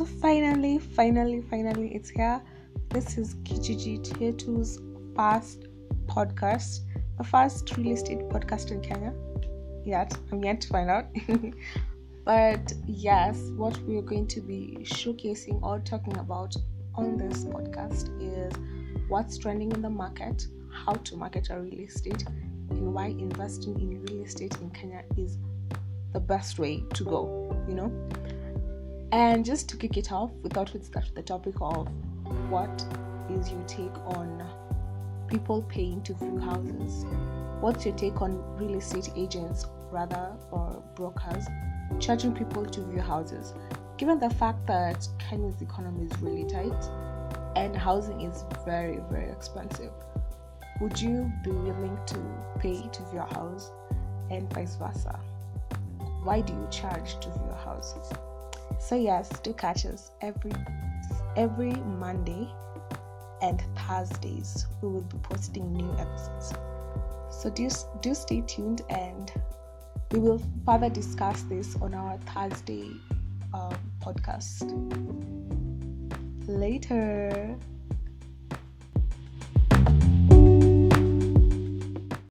finally, finally, finally it's here. This is Kijiji Tetu's first podcast, the first real estate podcast in Kenya. Yet, I'm yet to find out. but yes, what we're going to be showcasing or talking about on this podcast is what's trending in the market, how to market a real estate, and why investing in real estate in Kenya is the best way to go, you know. And just to kick it off, we thought we'd start with the topic of what is your take on people paying to view houses? What's your take on real estate agents, rather, or brokers charging people to view houses? Given the fact that Kenya's economy is really tight and housing is very, very expensive, would you be willing to pay to view a house and vice versa? Why do you charge to view a house? So yes, do catch us every every Monday and Thursdays. We will be posting new episodes. So do do stay tuned and we will further discuss this on our Thursday um, podcast. Later.